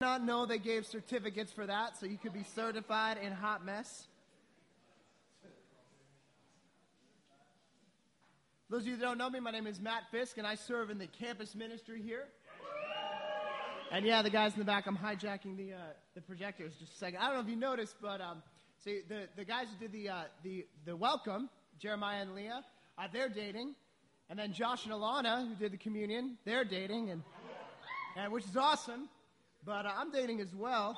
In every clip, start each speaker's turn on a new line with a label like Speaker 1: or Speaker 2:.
Speaker 1: not know they gave certificates for that, so you could be certified in hot mess. Those of you that don't know me, my name is Matt Fisk, and I serve in the campus ministry here. And yeah, the guys in the back, I'm hijacking the, uh, the projectors just a second. I don't know if you noticed, but um, see, the, the guys who did the, uh, the, the welcome, Jeremiah and Leah, uh, they're dating. And then Josh and Alana, who did the communion, they're dating, and, and which is awesome. But uh, I'm dating as well.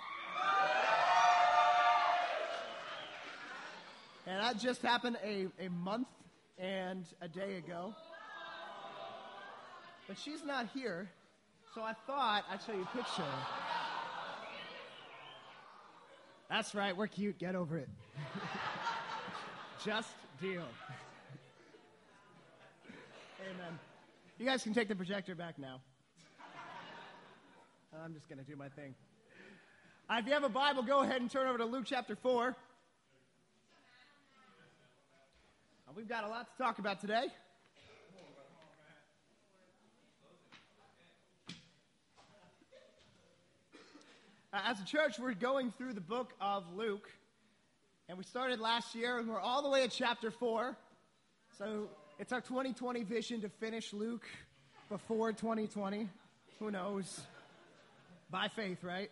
Speaker 1: And that just happened a, a month and a day ago. But she's not here, so I thought I'd show you a picture. That's right, we're cute. Get over it. just deal. Amen. You guys can take the projector back now. I'm just going to do my thing. Uh, if you have a Bible, go ahead and turn over to Luke chapter 4. Uh, we've got a lot to talk about today. Uh, as a church, we're going through the book of Luke. And we started last year, and we're all the way at chapter 4. So it's our 2020 vision to finish Luke before 2020. Who knows? By faith, right?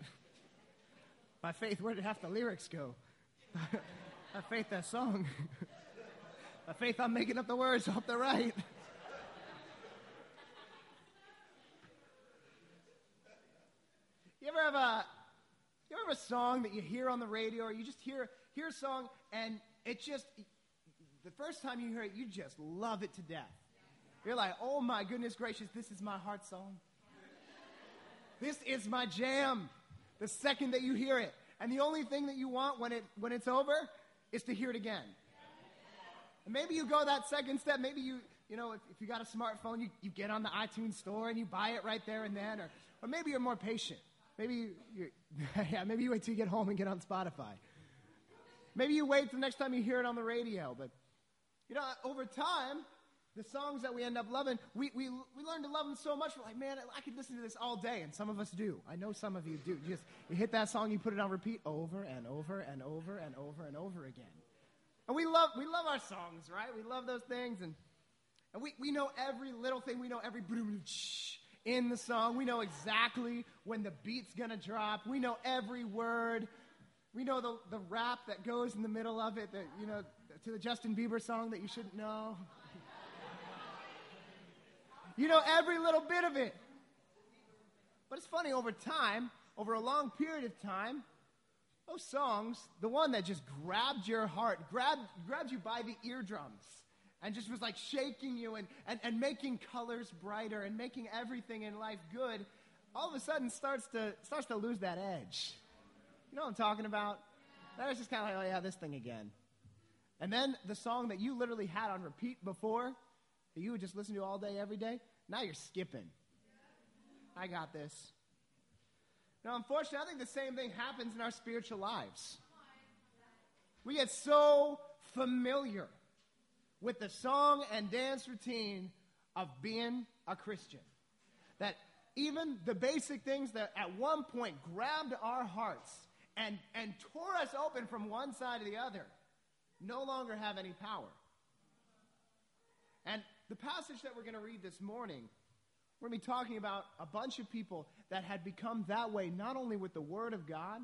Speaker 1: By faith, where did half the lyrics go? By faith, that song. By faith, I'm making up the words off the right. You ever have a you ever have a song that you hear on the radio or you just hear hear a song and it just the first time you hear it, you just love it to death. You're like, oh my goodness gracious, this is my heart song. This is my jam. The second that you hear it. And the only thing that you want when, it, when it's over is to hear it again. And maybe you go that second step. Maybe you, you know, if, if you got a smartphone, you, you get on the iTunes store and you buy it right there and then. Or, or maybe you're more patient. Maybe you, yeah, maybe you wait till you get home and get on Spotify. Maybe you wait till the next time you hear it on the radio. But, you know, over time, the songs that we end up loving, we, we, we learn to love them so much. We're like, man, I could listen to this all day. And some of us do. I know some of you do. You just you hit that song, you put it on repeat over and over and over and over and over again. And we love, we love our songs, right? We love those things. And, and we, we know every little thing. We know every in the song. We know exactly when the beat's going to drop. We know every word. We know the, the rap that goes in the middle of it, that, you know, to the Justin Bieber song that you shouldn't know. You know every little bit of it. But it's funny, over time, over a long period of time, those songs, the one that just grabbed your heart, grabbed, grabbed you by the eardrums, and just was like shaking you and, and, and making colors brighter and making everything in life good, all of a sudden starts to, starts to lose that edge. You know what I'm talking about? That was just kind of like, oh yeah, this thing again. And then the song that you literally had on repeat before, that you would just listen to all day, every day, now you're skipping. I got this. Now, unfortunately, I think the same thing happens in our spiritual lives. We get so familiar with the song and dance routine of being a Christian that even the basic things that at one point grabbed our hearts and, and tore us open from one side to the other no longer have any power. And the passage that we're going to read this morning, we're going to be talking about a bunch of people that had become that way, not only with the Word of God,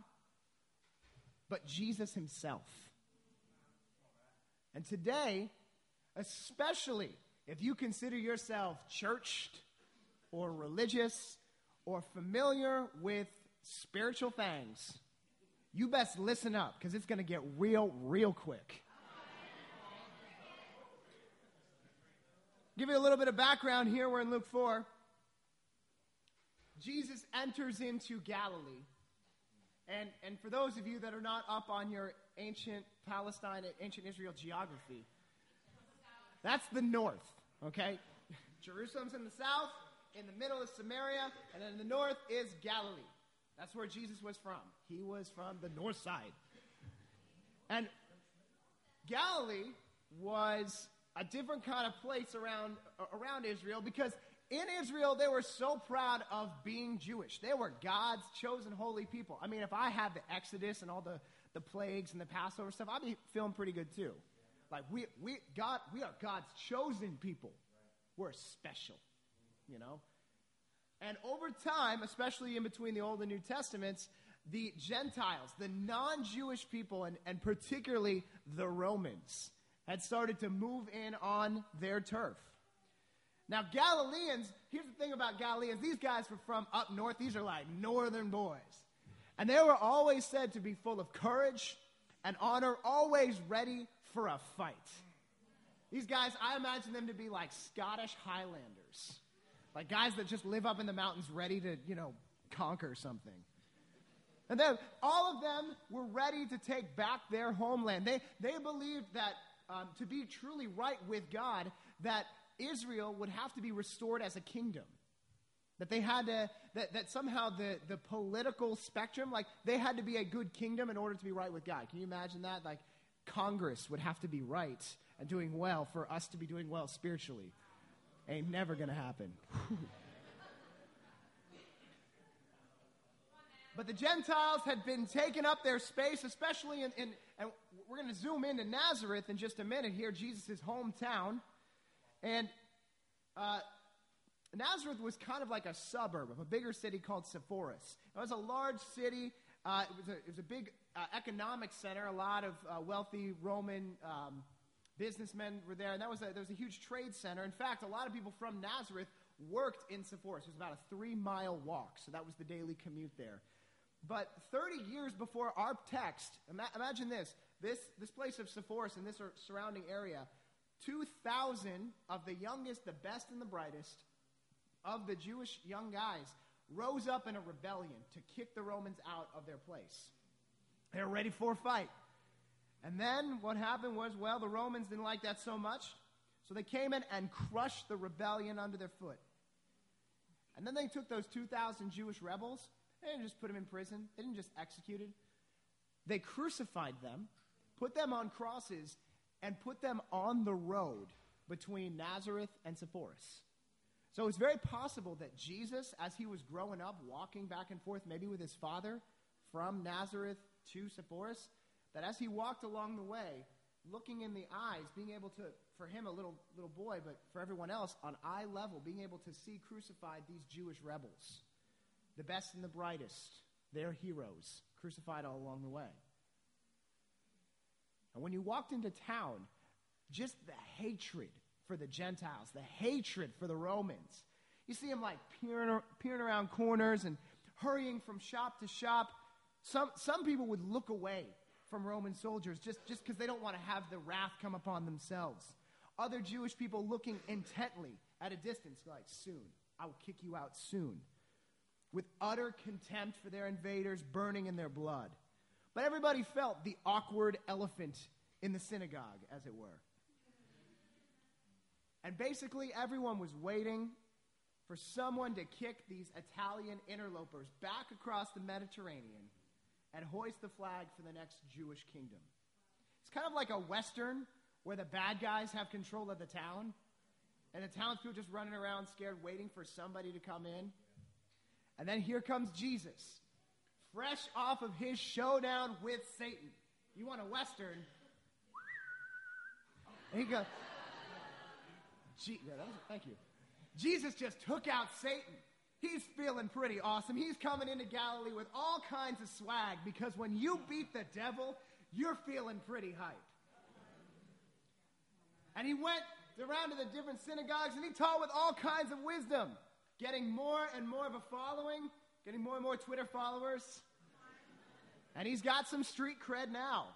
Speaker 1: but Jesus Himself. And today, especially if you consider yourself churched or religious or familiar with spiritual things, you best listen up because it's going to get real, real quick. Give you a little bit of background here. We're in Luke 4. Jesus enters into Galilee. And, and for those of you that are not up on your ancient Palestine, ancient Israel geography, that's the north, okay? Jerusalem's in the south, in the middle is Samaria, and in the north is Galilee. That's where Jesus was from. He was from the north side. And Galilee was a different kind of place around, around Israel because in Israel, they were so proud of being Jewish. They were God's chosen holy people. I mean, if I had the Exodus and all the, the plagues and the Passover stuff, I'd be feeling pretty good too. Like we, we, God, we are God's chosen people. We're special, you know? And over time, especially in between the Old and New Testaments, the Gentiles, the non Jewish people, and, and particularly the Romans, had started to move in on their turf. Now, Galileans, here's the thing about Galileans these guys were from up north, these are like northern boys. And they were always said to be full of courage and honor, always ready for a fight. These guys, I imagine them to be like Scottish Highlanders, like guys that just live up in the mountains ready to, you know, conquer something. And then all of them were ready to take back their homeland. They, they believed that um, to be truly right with God, that Israel would have to be restored as a kingdom. That they had to, that, that somehow the, the political spectrum, like they had to be a good kingdom in order to be right with God. Can you imagine that? Like Congress would have to be right and doing well for us to be doing well spiritually. Ain't never to happen. but the Gentiles had been taking up their space, especially in, in and we're going to zoom into Nazareth in just a minute here, Jesus' hometown. And uh, Nazareth was kind of like a suburb of a bigger city called Sepphoris. It was a large city. Uh, it, was a, it was a big uh, economic center. A lot of uh, wealthy Roman um, businessmen were there, and that was a, there was a huge trade center. In fact, a lot of people from Nazareth worked in Sepphoris. It was about a three-mile walk, so that was the daily commute there. But 30 years before our text, ima- imagine this, this, this place of Sepphoris and this surrounding area 2,000 of the youngest, the best, and the brightest of the Jewish young guys rose up in a rebellion to kick the Romans out of their place. They were ready for a fight. And then what happened was, well, the Romans didn't like that so much, so they came in and crushed the rebellion under their foot. And then they took those 2,000 Jewish rebels, they didn't just put them in prison, they didn't just execute them. They crucified them, put them on crosses, and put them on the road between Nazareth and Sepphoris. So it's very possible that Jesus, as he was growing up, walking back and forth, maybe with his father from Nazareth to Sepphoris, that as he walked along the way, looking in the eyes, being able to, for him, a little, little boy, but for everyone else, on eye level, being able to see crucified these Jewish rebels, the best and the brightest, their heroes, crucified all along the way. And when you walked into town, just the hatred for the Gentiles, the hatred for the Romans. You see them like peering, peering around corners and hurrying from shop to shop. Some, some people would look away from Roman soldiers just because they don't want to have the wrath come upon themselves. Other Jewish people looking intently at a distance, like, soon, I will kick you out soon. With utter contempt for their invaders burning in their blood. But everybody felt the awkward elephant in the synagogue, as it were. And basically, everyone was waiting for someone to kick these Italian interlopers back across the Mediterranean and hoist the flag for the next Jewish kingdom. It's kind of like a Western where the bad guys have control of the town, and the townspeople just running around scared, waiting for somebody to come in. And then here comes Jesus fresh off of his showdown with Satan. You want a Western? And he goes, yeah, was, thank you. Jesus just took out Satan. He's feeling pretty awesome. He's coming into Galilee with all kinds of swag because when you beat the devil, you're feeling pretty hyped. And he went around to the different synagogues and he taught with all kinds of wisdom, getting more and more of a following, getting more and more Twitter followers. And he's got some street cred now.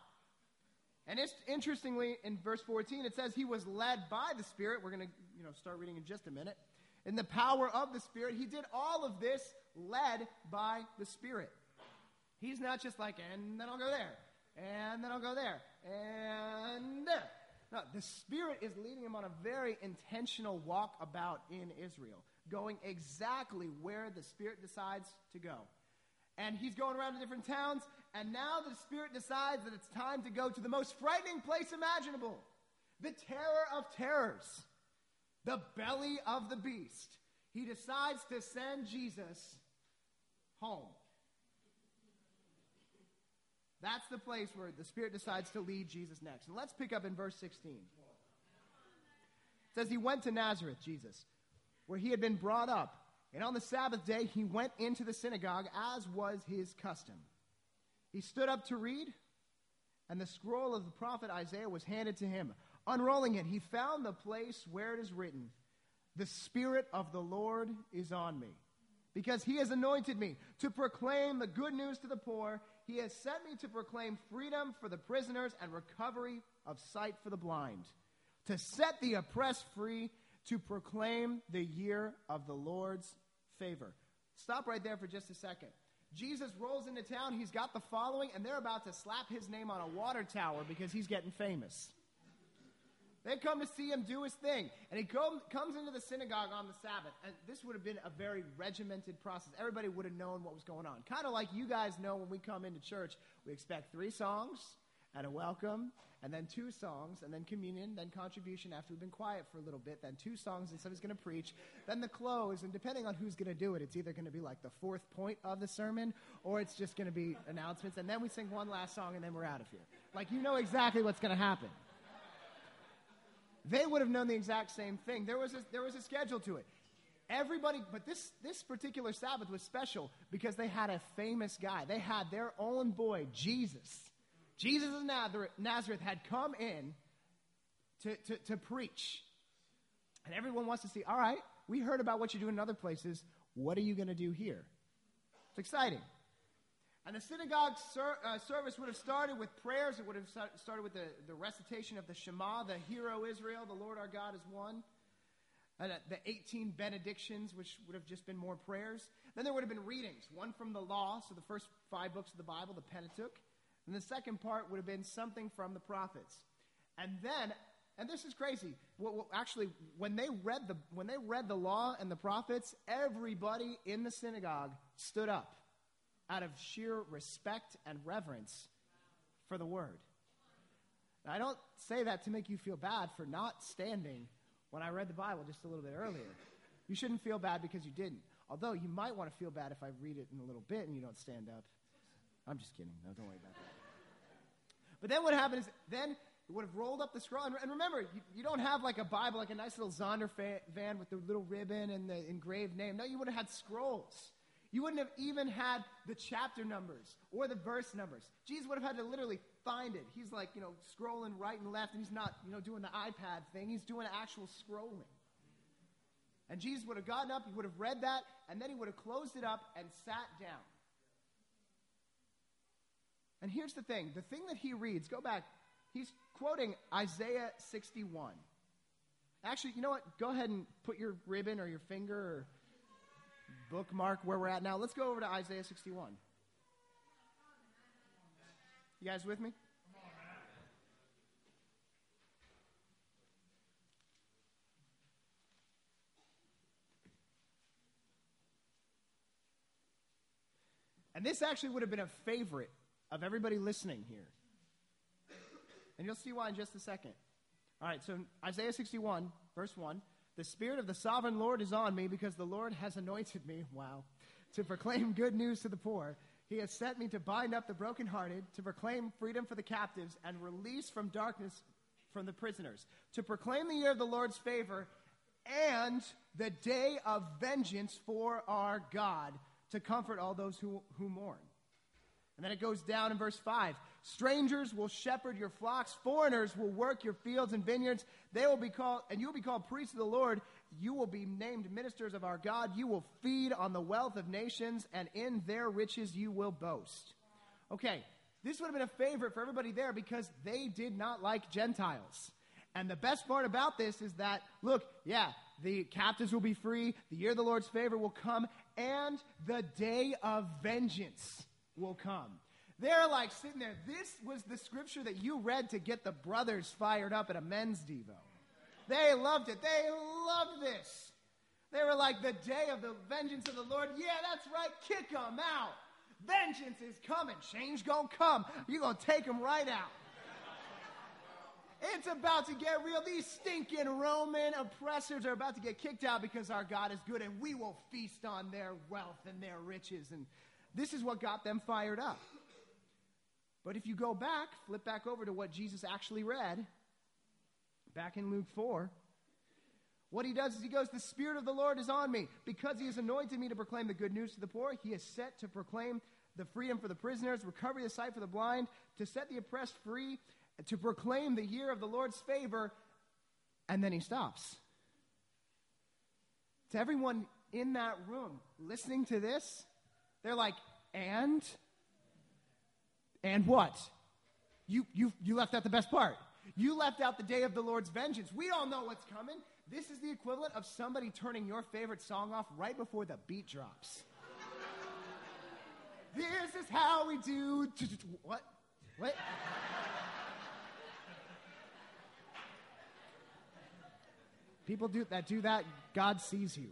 Speaker 1: And it's interestingly, in verse 14, it says he was led by the Spirit. We're going to you know, start reading in just a minute. In the power of the Spirit, he did all of this led by the Spirit. He's not just like, and then I'll go there, and then I'll go there, and there. No, the Spirit is leading him on a very intentional walk about in Israel, going exactly where the Spirit decides to go and he's going around to different towns, and now the Spirit decides that it's time to go to the most frightening place imaginable the terror of terrors, the belly of the beast. he decides to send Jesus home. That's the place where the Spirit decides to lead Jesus next. And let's pick up in verse 16. It says, He went to Nazareth, Jesus, where he had been brought up. And on the Sabbath day, he went into the synagogue, as was his custom. He stood up to read, and the scroll of the prophet Isaiah was handed to him. Unrolling it, he found the place where it is written, The Spirit of the Lord is on me, because he has anointed me to proclaim the good news to the poor. He has sent me to proclaim freedom for the prisoners and recovery of sight for the blind, to set the oppressed free, to proclaim the year of the Lord's favor. Stop right there for just a second. Jesus rolls into town, he's got the following, and they're about to slap his name on a water tower because he's getting famous. They come to see him do his thing. And he come, comes into the synagogue on the Sabbath. And this would have been a very regimented process. Everybody would have known what was going on. Kind of like you guys know when we come into church, we expect three songs and a welcome, and then two songs, and then communion, then contribution after we've been quiet for a little bit, then two songs, and somebody's going to preach, then the close, and depending on who's going to do it, it's either going to be like the fourth point of the sermon, or it's just going to be announcements, and then we sing one last song, and then we're out of here. Like, you know exactly what's going to happen. They would have known the exact same thing. There was a, there was a schedule to it. Everybody, but this, this particular Sabbath was special because they had a famous guy. They had their own boy, Jesus. Jesus of Nazareth, had come in to, to, to preach. And everyone wants to see, all right, we heard about what you do in other places. What are you going to do here? It's exciting. And the synagogue ser- uh, service would have started with prayers. It would have started with the, the recitation of the Shema, the Hear O Israel, the Lord our God is one. And uh, the 18 benedictions, which would have just been more prayers. Then there would have been readings, one from the law, so the first five books of the Bible, the Pentateuch. And the second part would have been something from the prophets. And then, and this is crazy. Well, well, actually, when they read the when they read the law and the prophets, everybody in the synagogue stood up out of sheer respect and reverence for the word. Now, I don't say that to make you feel bad for not standing when I read the Bible just a little bit earlier. You shouldn't feel bad because you didn't. Although you might want to feel bad if I read it in a little bit and you don't stand up. I'm just kidding. No, don't worry about that. But then what happened is then it would have rolled up the scroll. And, and remember, you, you, don't have like a Bible, like a nice little Zondervan with the little ribbon and the engraved name. No, you would have had scrolls. You wouldn't have even had the chapter numbers or the verse numbers. Jesus would have had to literally find it. He's like, you know, scrolling right and left, and he's not, you know, doing the iPad thing. He's doing actual scrolling. And Jesus would have gotten up, he would have read that, and then he would have closed it up and sat down. And here's the thing the thing that he reads, go back, he's quoting Isaiah 61. Actually, you know what? Go ahead and put your ribbon or your finger or bookmark where we're at now. Let's go over to Isaiah 61. You guys with me? And this actually would have been a favorite of everybody listening here. And you'll see why in just a second. All right, so Isaiah 61, verse 1 The Spirit of the sovereign Lord is on me because the Lord has anointed me, wow, to proclaim good news to the poor. He has sent me to bind up the brokenhearted, to proclaim freedom for the captives, and release from darkness from the prisoners, to proclaim the year of the Lord's favor and the day of vengeance for our God, to comfort all those who, who mourn. And then it goes down in verse 5. Strangers will shepherd your flocks, foreigners will work your fields and vineyards. They will be called, and you will be called priests of the Lord. You will be named ministers of our God. You will feed on the wealth of nations, and in their riches you will boast. Okay, this would have been a favorite for everybody there because they did not like Gentiles. And the best part about this is that, look, yeah, the captives will be free, the year of the Lord's favor will come, and the day of vengeance will come. They're like sitting there. This was the scripture that you read to get the brothers fired up at a men's Devo. They loved it. They loved this. They were like, the day of the vengeance of the Lord. Yeah, that's right. Kick them out. Vengeance is coming. Change gonna come. You're gonna take them right out. It's about to get real. These stinking Roman oppressors are about to get kicked out because our God is good and we will feast on their wealth and their riches. And this is what got them fired up. But if you go back, flip back over to what Jesus actually read, back in Luke 4, what he does is he goes, The Spirit of the Lord is on me because he has anointed me to proclaim the good news to the poor. He is set to proclaim the freedom for the prisoners, recovery of sight for the blind, to set the oppressed free, to proclaim the year of the Lord's favor. And then he stops. To everyone in that room listening to this, they're like, and? And what? You, you, you left out the best part. You left out the day of the Lord's vengeance. We all know what's coming. This is the equivalent of somebody turning your favorite song off right before the beat drops. this is how we do. What? What? People do that do that, God sees you.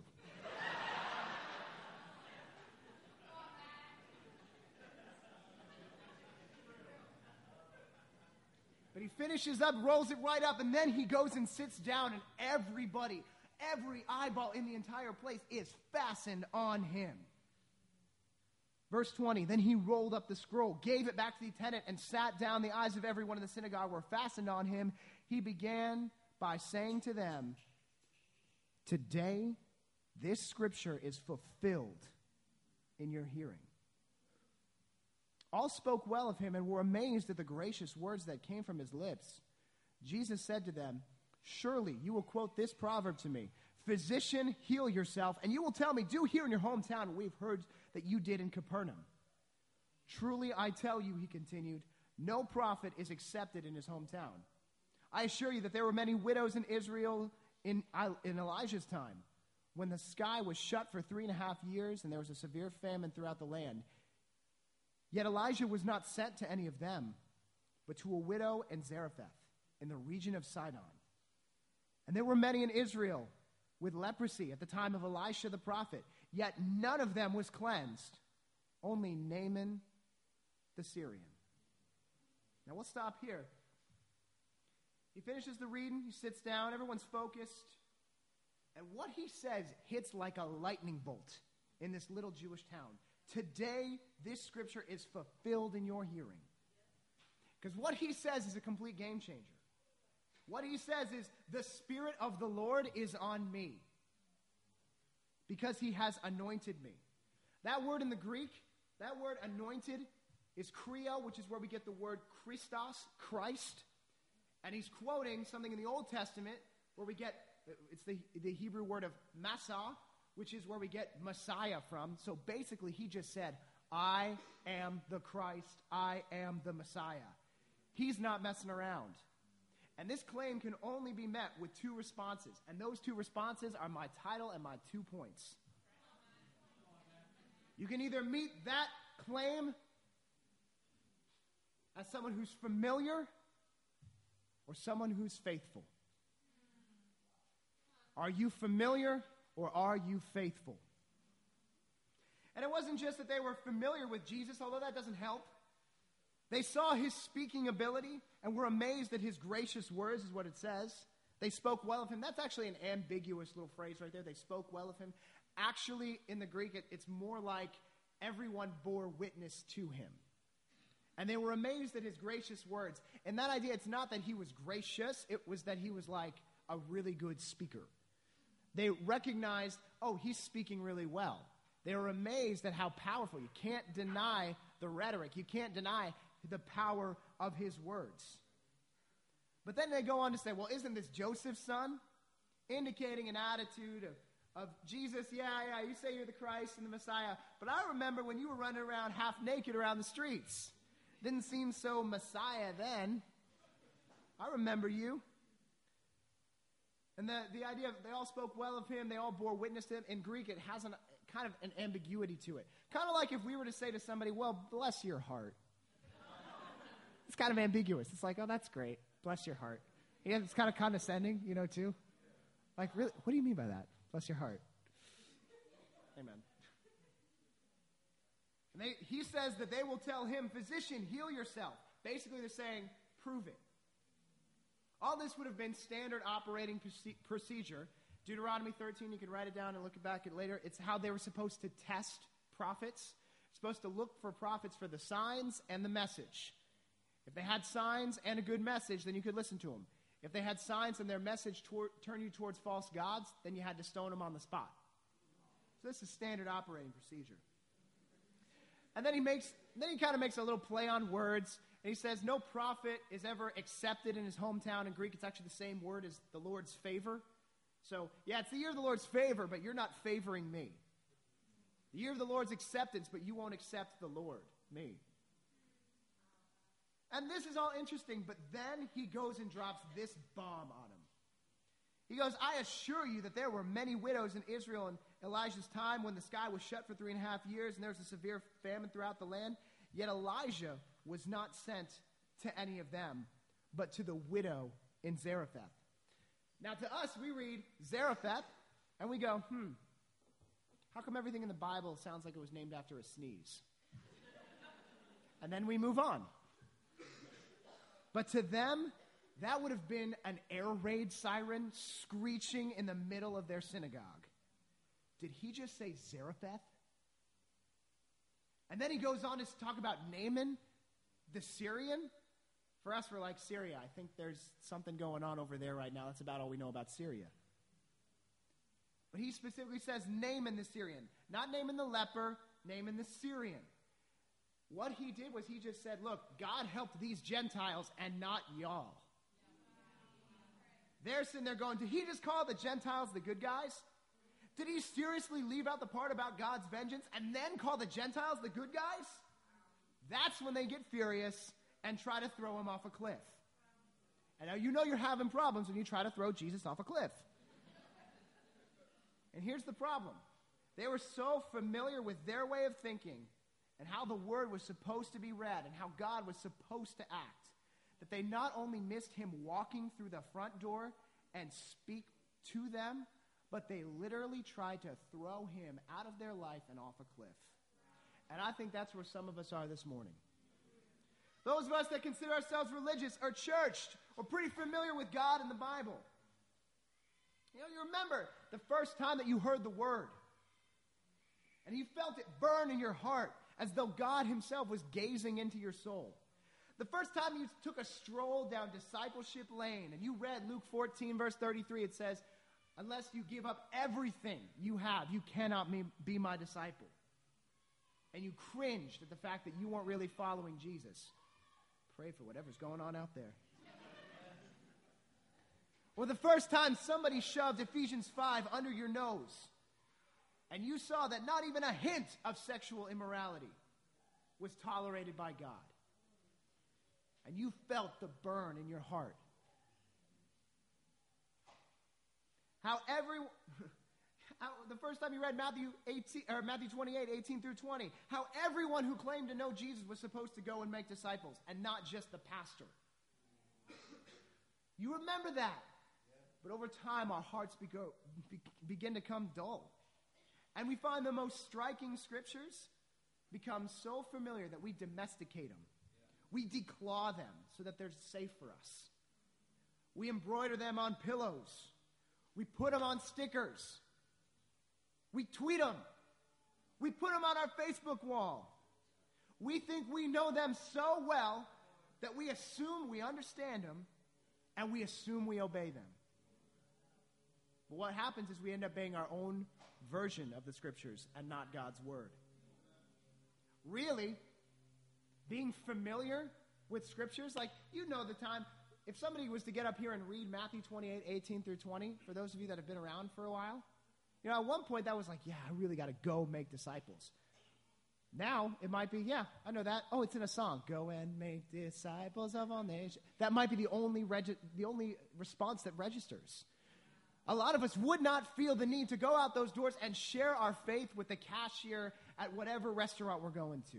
Speaker 1: He finishes up, rolls it right up, and then he goes and sits down, and everybody, every eyeball in the entire place is fastened on him. Verse 20 Then he rolled up the scroll, gave it back to the attendant, and sat down. The eyes of everyone in the synagogue were fastened on him. He began by saying to them, Today, this scripture is fulfilled in your hearing. All spoke well of him and were amazed at the gracious words that came from his lips. Jesus said to them, Surely you will quote this proverb to me Physician, heal yourself. And you will tell me, Do here in your hometown what we've heard that you did in Capernaum. Truly I tell you, he continued, no prophet is accepted in his hometown. I assure you that there were many widows in Israel in, in Elijah's time, when the sky was shut for three and a half years and there was a severe famine throughout the land. Yet Elijah was not sent to any of them, but to a widow in Zarephath in the region of Sidon. And there were many in Israel with leprosy at the time of Elisha the prophet, yet none of them was cleansed, only Naaman the Syrian. Now we'll stop here. He finishes the reading, he sits down, everyone's focused, and what he says hits like a lightning bolt in this little Jewish town. Today, this scripture is fulfilled in your hearing. Because what he says is a complete game changer. What he says is, The Spirit of the Lord is on me because he has anointed me. That word in the Greek, that word anointed, is kreo, which is where we get the word Christos, Christ. And he's quoting something in the Old Testament where we get, it's the, the Hebrew word of massa, which is where we get Messiah from. So basically, he just said, I am the Christ. I am the Messiah. He's not messing around. And this claim can only be met with two responses. And those two responses are my title and my two points. You can either meet that claim as someone who's familiar or someone who's faithful. Are you familiar or are you faithful? And it wasn't just that they were familiar with Jesus, although that doesn't help. They saw his speaking ability and were amazed at his gracious words, is what it says. They spoke well of him. That's actually an ambiguous little phrase right there. They spoke well of him. Actually, in the Greek, it, it's more like everyone bore witness to him. And they were amazed at his gracious words. And that idea, it's not that he was gracious, it was that he was like a really good speaker. They recognized, oh, he's speaking really well. They were amazed at how powerful. You can't deny the rhetoric, you can't deny the power of his words. But then they go on to say, well, isn't this Joseph's son? Indicating an attitude of, of Jesus, yeah, yeah, you say you're the Christ and the Messiah, but I remember when you were running around half naked around the streets. Didn't seem so Messiah then. I remember you. And the, the idea of they all spoke well of him, they all bore witness to him. In Greek, it has an, kind of an ambiguity to it. Kind of like if we were to say to somebody, well, bless your heart. it's kind of ambiguous. It's like, oh, that's great. Bless your heart. Yeah, it's kind of condescending, you know, too. Like, really, what do you mean by that? Bless your heart. Amen. And they, he says that they will tell him, physician, heal yourself. Basically, they're saying, prove it. All this would have been standard operating procedure. Deuteronomy 13, you can write it down and look back at it later. It's how they were supposed to test prophets. Supposed to look for prophets for the signs and the message. If they had signs and a good message, then you could listen to them. If they had signs and their message tor- turned you towards false gods, then you had to stone them on the spot. So this is standard operating procedure. And then he makes, then he kind of makes a little play on words, and he says, "No prophet is ever accepted in his hometown." In Greek, it's actually the same word as the Lord's favor. So yeah, it's the year of the Lord's favor, but you're not favoring me. The year of the Lord's acceptance, but you won't accept the Lord, me. And this is all interesting, but then he goes and drops this bomb on him. He goes, I assure you that there were many widows in Israel in Elijah's time when the sky was shut for three and a half years and there was a severe famine throughout the land. Yet Elijah was not sent to any of them, but to the widow in Zarephath. Now, to us, we read Zarephath and we go, hmm, how come everything in the Bible sounds like it was named after a sneeze? and then we move on. But to them, that would have been an air raid siren screeching in the middle of their synagogue. Did he just say Zarephath? And then he goes on to talk about Naaman, the Syrian. For us, we're like Syria. I think there's something going on over there right now. That's about all we know about Syria. But he specifically says Naaman the Syrian, not Naaman the leper, Naaman the Syrian. What he did was he just said, Look, God helped these Gentiles and not y'all. They're sitting there going, Did he just call the Gentiles the good guys? Did he seriously leave out the part about God's vengeance and then call the Gentiles the good guys? That's when they get furious and try to throw him off a cliff. And now you know you're having problems when you try to throw Jesus off a cliff. And here's the problem they were so familiar with their way of thinking and how the word was supposed to be read and how God was supposed to act that they not only missed him walking through the front door and speak to them, but they literally tried to throw him out of their life and off a cliff. And I think that's where some of us are this morning. Those of us that consider ourselves religious or churched or pretty familiar with God and the Bible. You know, you remember the first time that you heard the word and you felt it burn in your heart as though God Himself was gazing into your soul. The first time you took a stroll down discipleship lane and you read Luke 14, verse 33, it says, Unless you give up everything you have, you cannot be my disciple. And you cringed at the fact that you weren't really following Jesus. Pray for whatever's going on out there. or the first time somebody shoved Ephesians 5 under your nose and you saw that not even a hint of sexual immorality was tolerated by God and you felt the burn in your heart. How every how, the first time you read Matthew 18 or Matthew 28, 18 through 20, how everyone who claimed to know Jesus was supposed to go and make disciples and not just the pastor. You remember that. But over time, our hearts bego, be, begin to come dull. And we find the most striking scriptures become so familiar that we domesticate them. We declaw them so that they're safe for us. We embroider them on pillows. We put them on stickers. We tweet them. We put them on our Facebook wall. We think we know them so well that we assume we understand them and we assume we obey them. But what happens is we end up being our own version of the scriptures and not God's word. Really, being familiar with scriptures, like you know the time, if somebody was to get up here and read Matthew 28, 18 through 20, for those of you that have been around for a while, you know, at one point that was like, yeah, I really got to go make disciples. Now it might be, yeah, I know that. Oh, it's in a song. Go and make disciples of all nations. That might be the only regi- the only response that registers. A lot of us would not feel the need to go out those doors and share our faith with the cashier at whatever restaurant we're going to.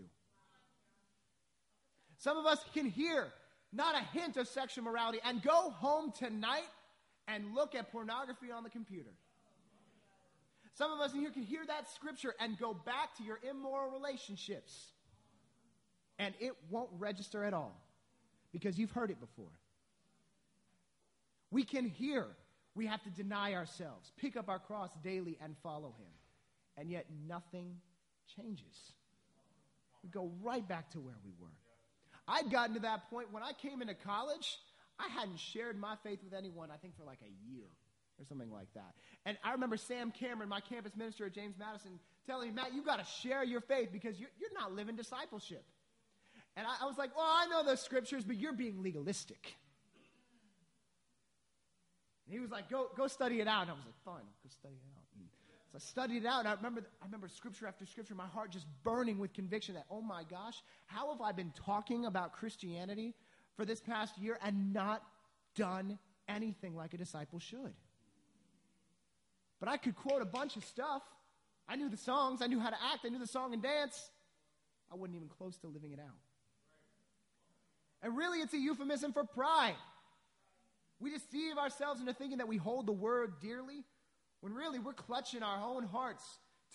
Speaker 1: Some of us can hear not a hint of sexual morality and go home tonight and look at pornography on the computer. Some of us in here can hear that scripture and go back to your immoral relationships. And it won't register at all because you've heard it before. We can hear. We have to deny ourselves, pick up our cross daily, and follow him. And yet nothing changes. We go right back to where we were. I'd gotten to that point when I came into college, I hadn't shared my faith with anyone, I think, for like a year or something like that. And I remember Sam Cameron, my campus minister at James Madison, telling me, Matt, you got to share your faith because you're, you're not living discipleship. And I, I was like, well, I know the scriptures, but you're being legalistic. And he was like, go, go study it out. And I was like, fine, go study it out. And so I studied it out, and I remember, I remember scripture after scripture, my heart just burning with conviction that, oh my gosh, how have I been talking about Christianity for this past year and not done anything like a disciple should? But I could quote a bunch of stuff. I knew the songs, I knew how to act, I knew the song and dance. I wasn't even close to living it out. And really, it's a euphemism for pride. We deceive ourselves into thinking that we hold the word dearly when really we're clutching our own hearts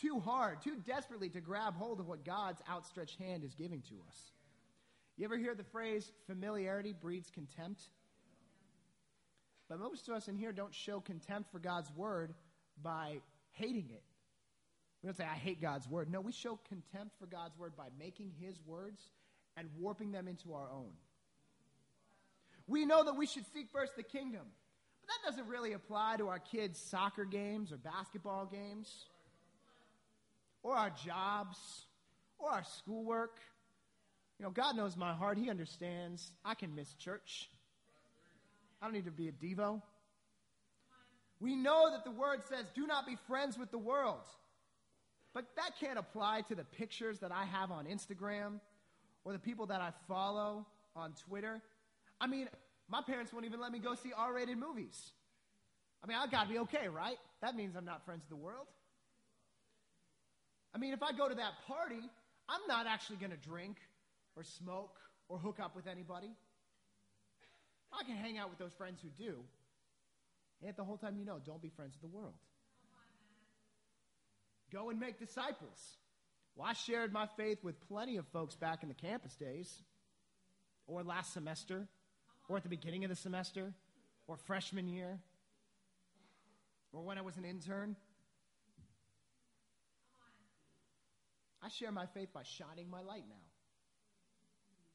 Speaker 1: too hard, too desperately to grab hold of what God's outstretched hand is giving to us. You ever hear the phrase, familiarity breeds contempt? But most of us in here don't show contempt for God's word by hating it. We don't say, I hate God's word. No, we show contempt for God's word by making his words and warping them into our own. We know that we should seek first the kingdom. But that doesn't really apply to our kids' soccer games or basketball games or our jobs or our schoolwork. You know, God knows my heart. He understands. I can miss church. I don't need to be a Devo. We know that the word says, do not be friends with the world. But that can't apply to the pictures that I have on Instagram or the people that I follow on Twitter. I mean, my parents won't even let me go see R rated movies. I mean, I've got to be okay, right? That means I'm not friends with the world. I mean, if I go to that party, I'm not actually to drink or smoke or hook up with anybody. I can hang out with those friends who do. And the whole time you know, don't be friends with the world. Go and make disciples. Well, I shared my faith with plenty of folks back in the campus days or last semester or at the beginning of the semester, or freshman year, or when I was an intern. I share my faith by shining my light now.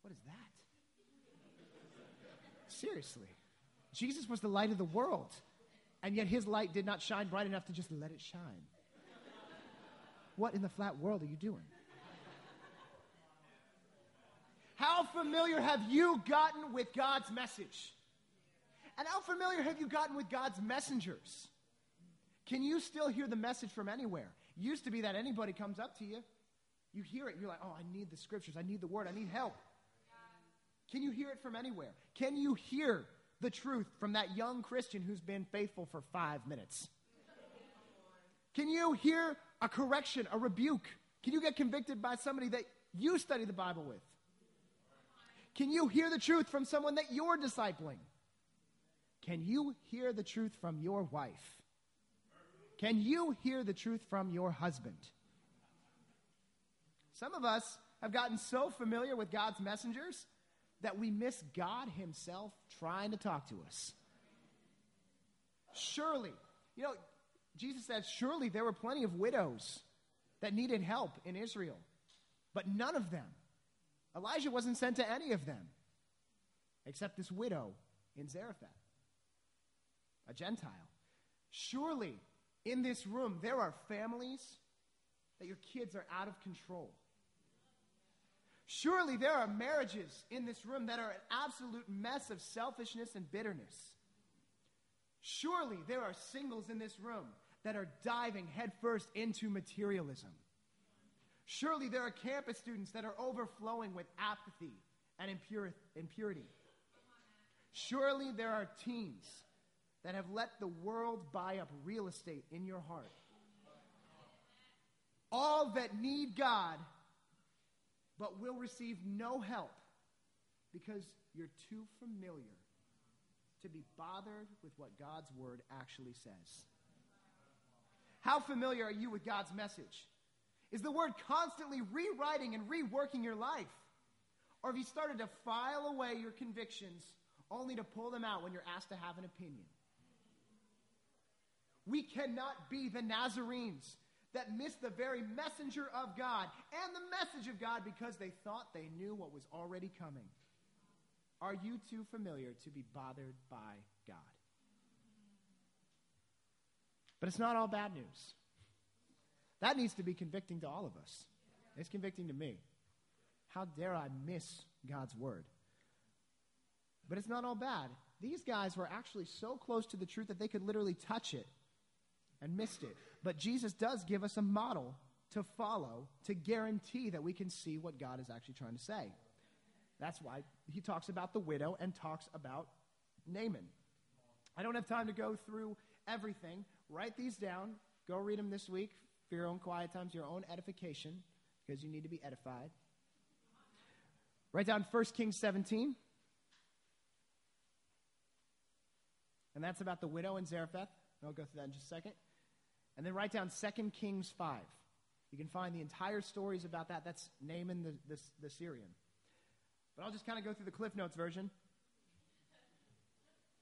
Speaker 1: What is that? Seriously. Jesus was the light of the world, and yet his light did not shine bright enough to just let it shine. What in the flat world are you doing? How familiar have you gotten with God's message? And how familiar have you gotten with God's messengers? Can you still hear the message from anywhere? It used to be that anybody comes up to you, you hear it, you're like, oh, I need the scriptures, I need the word, I need help. Can you hear it from anywhere? Can you hear the truth from that young Christian who's been faithful for five minutes? Can you hear a correction, a rebuke? Can you get convicted by somebody that you study the Bible with? Can you hear the truth from someone that you're discipling? Can you hear the truth from your wife? Can you hear the truth from your husband? Some of us have gotten so familiar with God's messengers that we miss God Himself trying to talk to us. Surely, you know, Jesus said, surely there were plenty of widows that needed help in Israel, but none of them Elijah wasn't sent to any of them except this widow in Zarephath, a Gentile. Surely in this room there are families that your kids are out of control. Surely there are marriages in this room that are an absolute mess of selfishness and bitterness. Surely there are singles in this room that are diving headfirst into materialism. Surely there are campus students that are overflowing with apathy and impur- impurity. Surely there are teens that have let the world buy up real estate in your heart. All that need God, but will receive no help because you're too familiar to be bothered with what God's word actually says. How familiar are you with God's message? Is the word constantly rewriting and reworking your life? Or have you started to file away your convictions only to pull them out when you're asked to have an opinion. We cannot be the Nazarenes that missed the very messenger of God and the message of God because they thought they knew what was already coming. Are you too familiar to be bothered by God? But it's not all bad news. That needs to be convicting to all of us. It's convicting to me. How dare I miss God's word? But it's not all bad. These guys were actually so close to the truth that they could literally touch it and missed it. But Jesus does give us a model to follow to guarantee that we can see what God is actually trying to say. That's why he talks about the widow and talks about Naaman. I don't have time to go through everything. Write these down. Go read them this week for your own quiet times, your own edification, because you need to be edified. Write down 1 Kings 17. And that's about the widow in Zarephath. I'll go through that in just a second. And then write down 2 Kings 5. You can find the entire stories about that. That's Naaman the, the, the Syrian. But I'll just kind of go through the Cliff Notes version.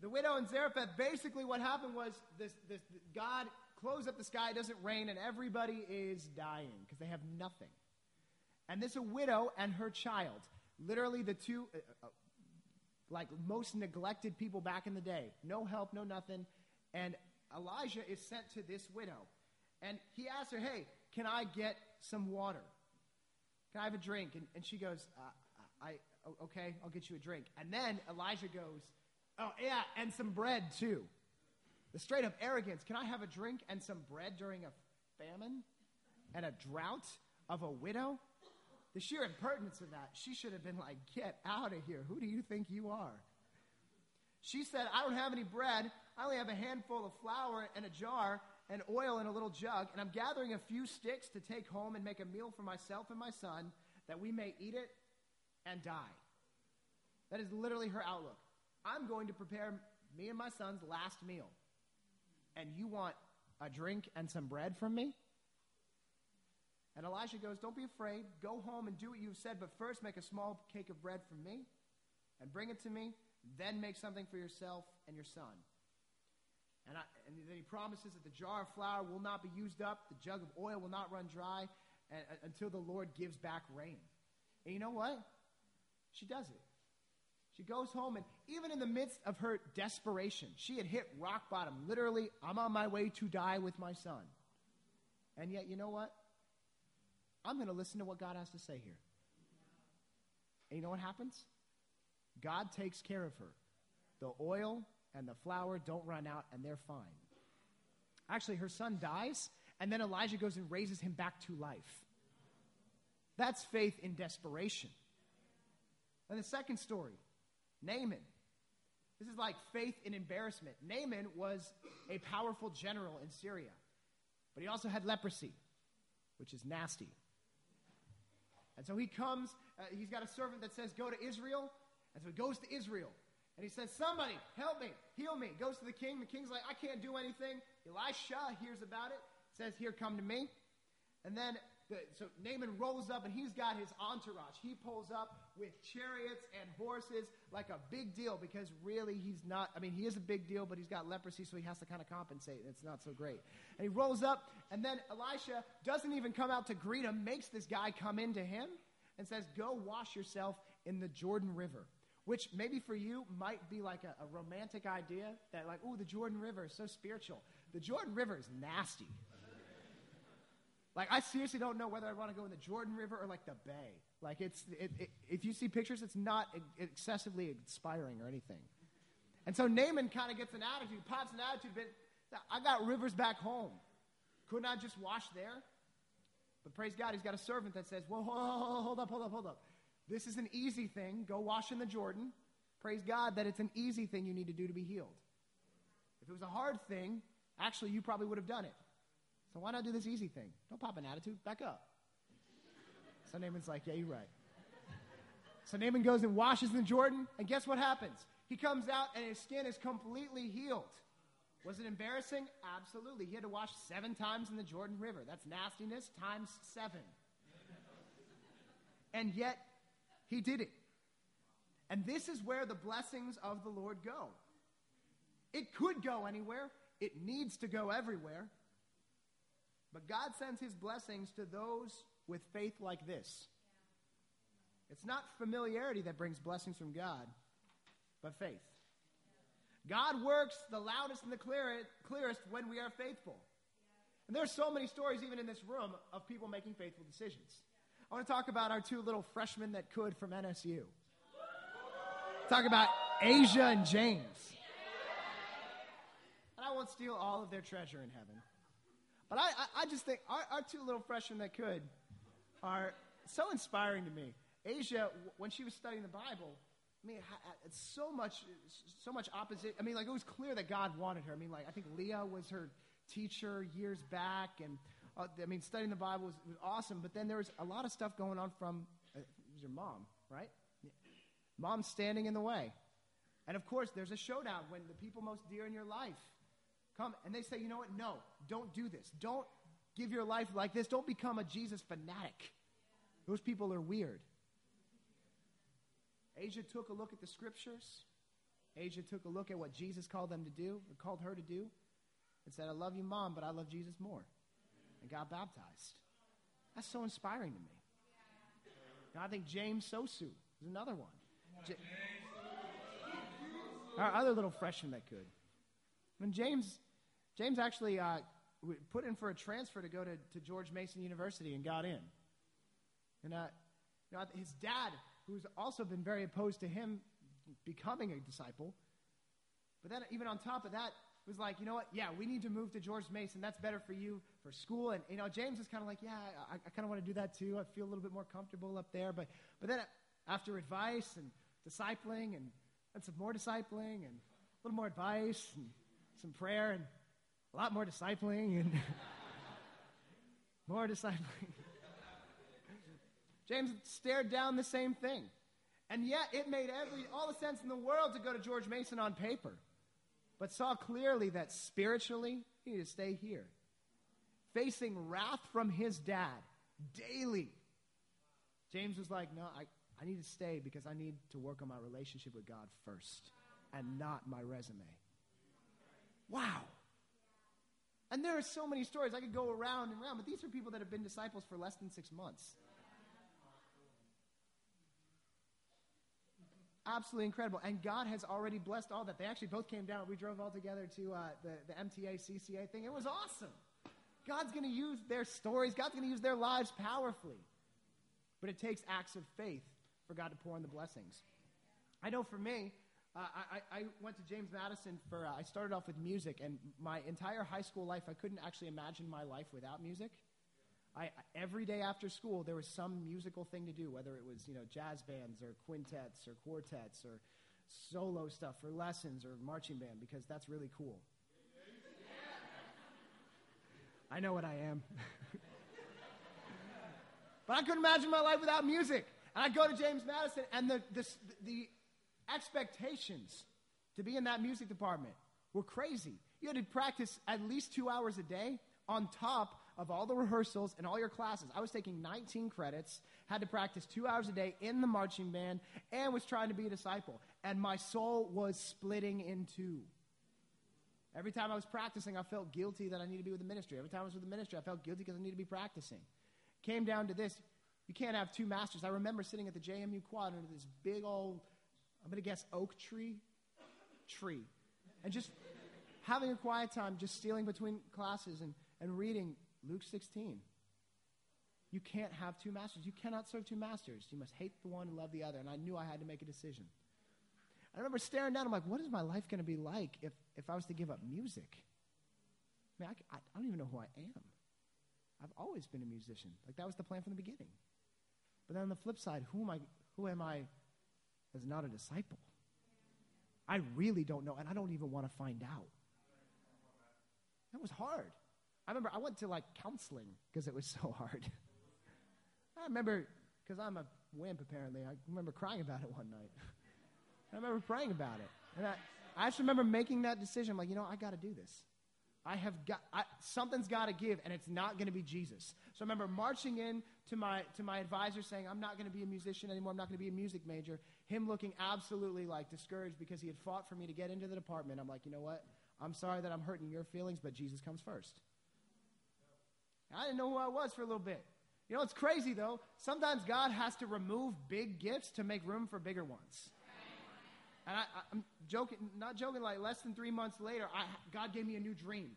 Speaker 1: The widow in Zarephath, basically what happened was this, this God closed up the sky, doesn't rain, and everybody is dying because they have nothing. And this a widow and her child, literally the two, uh, uh, like most neglected people back in the day. No help, no nothing. And Elijah is sent to this widow. And he asks her, Hey, can I get some water? Can I have a drink? And, and she goes, uh, I, okay, I'll get you a drink. And then Elijah goes, Oh, yeah, and some bread too. The straight up arrogance. Can I have a drink and some bread during a famine and a drought of a widow? The sheer impertinence of that. She should have been like, Get out of here. Who do you think you are? She said, I don't have any bread. I only have a handful of flour and a jar and oil in a little jug, and I'm gathering a few sticks to take home and make a meal for myself and my son that we may eat it and die. That is literally her outlook. I'm going to prepare me and my son's last meal. And you want a drink and some bread from me? And Elijah goes, Don't be afraid. Go home and do what you've said, but first make a small cake of bread for me and bring it to me. Then make something for yourself and your son. And, I, and then he promises that the jar of flour will not be used up, the jug of oil will not run dry and, until the Lord gives back rain. And you know what? She does it. She goes home, and even in the midst of her desperation, she had hit rock bottom. Literally, I'm on my way to die with my son. And yet, you know what? I'm going to listen to what God has to say here. And you know what happens? God takes care of her. The oil and the flour don't run out, and they're fine. Actually, her son dies, and then Elijah goes and raises him back to life. That's faith in desperation. And the second story Naaman. This is like faith in embarrassment. Naaman was a powerful general in Syria, but he also had leprosy, which is nasty. And so he comes, uh, he's got a servant that says, Go to Israel. And so he goes to Israel. And he says, Somebody, help me, heal me. Goes to the king. The king's like, I can't do anything. Elisha hears about it, says, Here, come to me. And then so Naaman rolls up and he's got his entourage. He pulls up with chariots and horses like a big deal because really he's not, I mean, he is a big deal, but he's got leprosy, so he has to kind of compensate, and it's not so great. And he rolls up, and then Elisha doesn't even come out to greet him, makes this guy come into him and says, Go wash yourself in the Jordan River. Which maybe for you might be like a, a romantic idea that, like, oh, the Jordan River is so spiritual. The Jordan River is nasty. Like, I seriously don't know whether I want to go in the Jordan River or like the Bay. Like, it's, it, it, if you see pictures, it's not excessively inspiring or anything. And so Naaman kind of gets an attitude, pops an attitude, but I got rivers back home. Couldn't I just wash there? But praise God, he's got a servant that says, Well, hold up, hold up, hold up. This is an easy thing. Go wash in the Jordan. Praise God that it's an easy thing you need to do to be healed. If it was a hard thing, actually, you probably would have done it. So why not do this easy thing? Don't pop an attitude. Back up. So Naaman's like, yeah, you're right. So Naaman goes and washes in the Jordan, and guess what happens? He comes out and his skin is completely healed. Was it embarrassing? Absolutely. He had to wash seven times in the Jordan River. That's nastiness times seven. and yet, he did it. And this is where the blessings of the Lord go. It could go anywhere, it needs to go everywhere. But God sends his blessings to those with faith like this. It's not familiarity that brings blessings from God, but faith. God works the loudest and the clearest when we are faithful. And there are so many stories, even in this room, of people making faithful decisions. I want to talk about our two little freshmen that could from NSU. Talk about Asia and James. And I won't steal all of their treasure in heaven. But I, I, I just think our, our two little freshmen that could are so inspiring to me. Asia, when she was studying the Bible, I mean, it's so much, so much opposite. I mean, like it was clear that God wanted her. I mean, like I think Leah was her teacher years back, and uh, I mean, studying the Bible was, was, awesome. But then there was a lot of stuff going on from uh, your mom, right? Mom standing in the way, and of course, there's a showdown when the people most dear in your life come and they say, you know what? No, don't do this. Don't give your life like this. Don't become a Jesus fanatic. Those people are weird. Asia took a look at the scriptures. Asia took a look at what Jesus called them to do, called her to do, and said, I love you, mom, but I love Jesus more. And got baptized. That's so inspiring to me. Now, I think James Sosu is another one. J- Our other little freshman that could. When James, James actually uh, put in for a transfer to go to, to George Mason University and got in. And uh, you know, his dad who's also been very opposed to him becoming a disciple. But then, even on top of that, was like, you know what? Yeah, we need to move to George Mason. That's better for you for school. And you know, James is kind of like, yeah, I, I kind of want to do that too. I feel a little bit more comfortable up there. But but then after advice and discipling and, and some more discipling and a little more advice and some prayer and a lot more discipling and more discipling. James stared down the same thing. And yet it made every, all the sense in the world to go to George Mason on paper, but saw clearly that spiritually he needed to stay here, facing wrath from his dad daily. James was like, No, I, I need to stay because I need to work on my relationship with God first and not my resume. Wow. And there are so many stories. I could go around and around, but these are people that have been disciples for less than six months. Absolutely incredible. And God has already blessed all that. They actually both came down. We drove all together to uh, the, the MTA CCA thing. It was awesome. God's going to use their stories, God's going to use their lives powerfully. But it takes acts of faith for God to pour in the blessings. I know for me, uh, I, I, went to James Madison for, uh, I started off with music, and my entire high school life, I couldn't actually imagine my life without music. I, every day after school, there was some musical thing to do, whether it was you know jazz bands or quintets or quartets or solo stuff or lessons or marching band because that's really cool. I know what I am. but I couldn't imagine my life without music. And I go to James Madison, and the, the, the expectations to be in that music department were crazy. You had to practice at least two hours a day on top of all the rehearsals and all your classes. I was taking 19 credits, had to practice two hours a day in the marching band, and was trying to be a disciple. And my soul was splitting in two. Every time I was practicing, I felt guilty that I need to be with the ministry. Every time I was with the ministry, I felt guilty because I need to be practicing. Came down to this you can't have two masters. I remember sitting at the JMU quad under this big old, I'm going to guess, oak tree, tree. And just having a quiet time, just stealing between classes and, and reading Luke 16. You can't have two masters. You cannot serve two masters. You must hate the one and love the other. And I knew I had to make a decision. I remember staring down. I'm like, what is my life going to be like if, if I was to give up music? I mean, I, I don't even know who I am. I've always been a musician. Like, that was the plan from the beginning. But then on the flip side, who am I, who am I as not a disciple? I really don't know, and I don't even want to find out. That was hard. I remember I went to like counseling because it was so hard. I remember, because I'm a wimp apparently, I remember crying about it one night. I remember praying about it. And I, I just remember making that decision. I'm like, you know, I got to do this. I have got I, something's got to give, and it's not going to be Jesus. So I remember marching in to my to my advisor saying, "I'm not going to be a musician anymore. I'm not going to be a music major." Him looking absolutely like discouraged because he had fought for me to get into the department. I'm like, you know what? I'm sorry that I'm hurting your feelings, but Jesus comes first. I didn't know who I was for a little bit. You know, it's crazy though. Sometimes God has to remove big gifts to make room for bigger ones. And I, am joking, not joking, like less than three months later, I, God gave me a new dream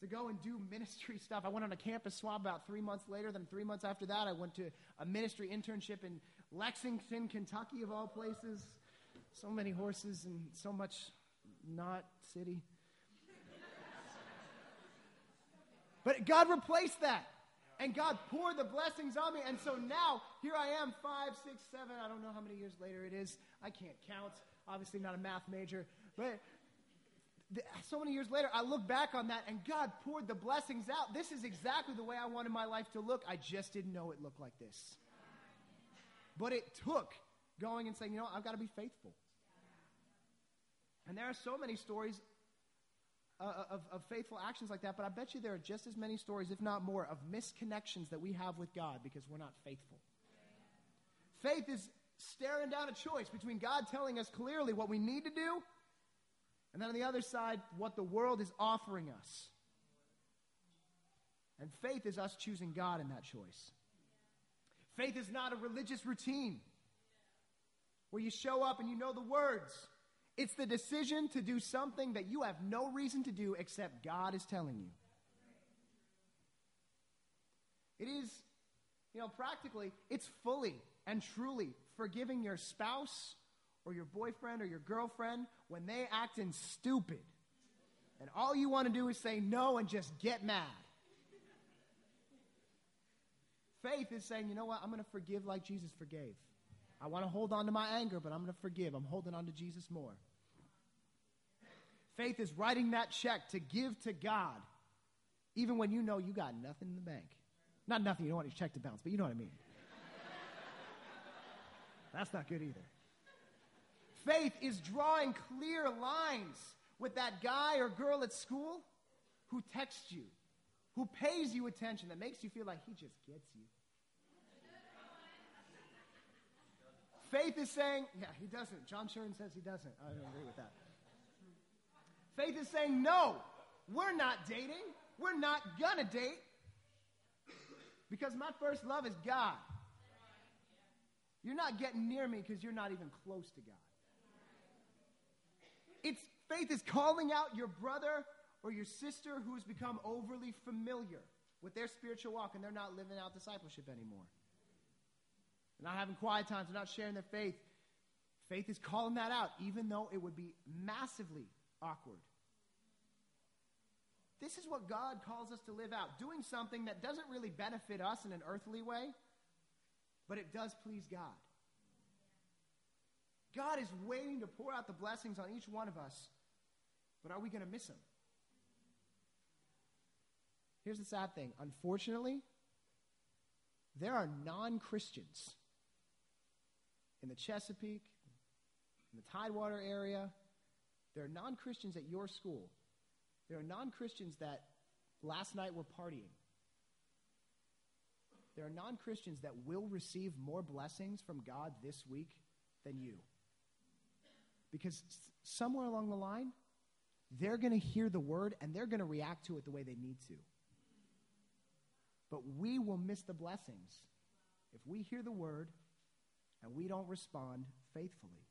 Speaker 1: to go and do ministry stuff. I went on a campus swap about three months later. Then, three months after that, I went to a ministry internship in Lexington, Kentucky, of all places. So many horses and so much not city. But God replaced that. And God poured the blessings on me. And so now, here I am, five, six, seven, I don't know how many years later it is. I can't count. Obviously, not a math major. But so many years later, I look back on that and God poured the blessings out. This is exactly the way I wanted my life to look. I just didn't know it looked like this. But it took going and saying, you know, I've got to be faithful. And there are so many stories uh, uh, of, of faithful actions like that, but I bet you there are just as many stories, if not more, of misconnections that we have with God because we're not faithful. Faith is staring down a choice between God telling us clearly what we need to do, and then on the other side, what the world is offering us. And faith is us choosing God in that choice. Faith is not a religious routine where you show up and you know the words. It's the decision to do something that you have no reason to do except God is telling you. It is, you know, practically, it's fully and truly forgiving your spouse or your boyfriend or your girlfriend when they acting stupid. And all you want to do is say no and just get mad. Faith is saying, you know what? I'm going to forgive like Jesus forgave. I want to hold on to my anger, but I'm going to forgive. I'm holding on to Jesus more. Faith is writing that check to give to God, even when you know you got nothing in the bank. Not nothing, you don't want your check to bounce, but you know what I mean. That's not good either. Faith is drawing clear lines with that guy or girl at school who texts you, who pays you attention, that makes you feel like he just gets you. Faith is saying, yeah, he doesn't. John Shern says he doesn't. I don't agree with that. Faith is saying, no, we're not dating. We're not going to date because my first love is God. You're not getting near me because you're not even close to God. It's faith is calling out your brother or your sister who has become overly familiar with their spiritual walk and they're not living out discipleship anymore. They're not having quiet times, they're not sharing their faith. Faith is calling that out, even though it would be massively awkward. This is what God calls us to live out doing something that doesn't really benefit us in an earthly way, but it does please God. God is waiting to pour out the blessings on each one of us, but are we going to miss them? Here's the sad thing. Unfortunately, there are non Christians in the Chesapeake, in the Tidewater area. There are non Christians at your school. There are non Christians that last night were partying. There are non Christians that will receive more blessings from God this week than you. Because somewhere along the line, they're going to hear the word and they're going to react to it the way they need to. But we will miss the blessings if we hear the word and we don't respond faithfully.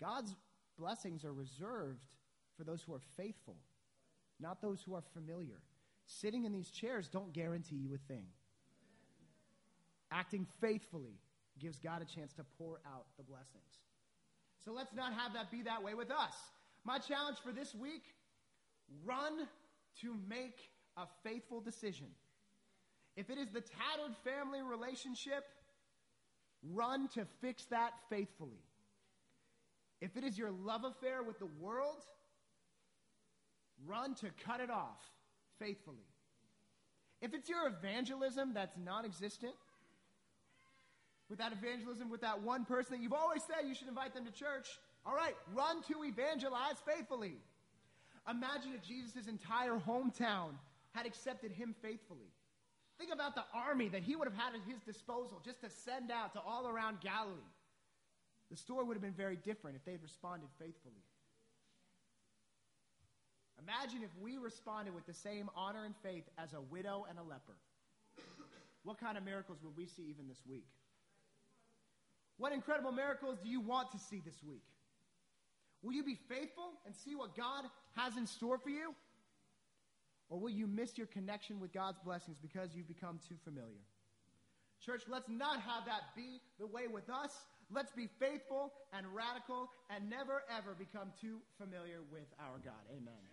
Speaker 1: God's blessings are reserved for those who are faithful, not those who are familiar. Sitting in these chairs don't guarantee you a thing. Acting faithfully gives God a chance to pour out the blessings. So let's not have that be that way with us. My challenge for this week run to make a faithful decision. If it is the tattered family relationship, run to fix that faithfully. If it is your love affair with the world, run to cut it off faithfully. If it's your evangelism that's non existent, with that evangelism with that one person that you've always said you should invite them to church, all right, run to evangelize faithfully. Imagine if Jesus' entire hometown had accepted him faithfully. Think about the army that he would have had at his disposal just to send out to all around Galilee. The story would have been very different if they had responded faithfully. Imagine if we responded with the same honor and faith as a widow and a leper. What kind of miracles would we see even this week? What incredible miracles do you want to see this week? Will you be faithful and see what God has in store for you? Or will you miss your connection with God's blessings because you've become too familiar? Church, let's not have that be the way with us. Let's be faithful and radical and never ever become too familiar with our God. Amen.